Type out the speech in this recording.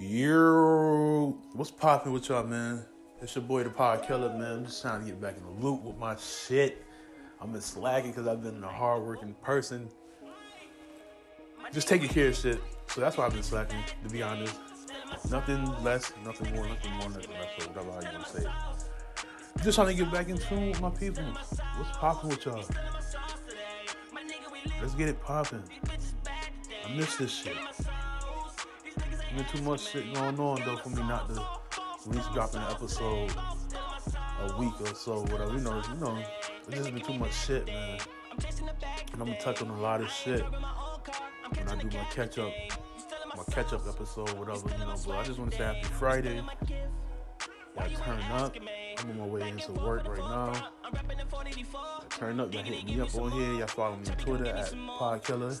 Yo, what's popping with y'all, man? It's your boy, the Pod Killer, man. I'm just trying to get back in the loop with my shit. I've been slacking because I've been a hardworking person. Just taking care of shit. So that's why I've been slacking, to be honest. Nothing less, nothing more, nothing more, nothing less, whatever you want to say. Just trying to get back in tune with my people. What's popping with y'all? Let's get it popping. I miss this shit. Been too much shit going on though for me not to at least drop an episode a week or so, whatever. You know, you know, it's just been too much shit, man. And I'm gonna touch on a lot of shit when I do my catch up, my catch up episode, whatever, you know. But I just want to say happy Friday. Y'all turn up. I'm on my way into work right now. Y'all turn up. Y'all hit me up on here. Y'all follow me on Twitter at Podkiller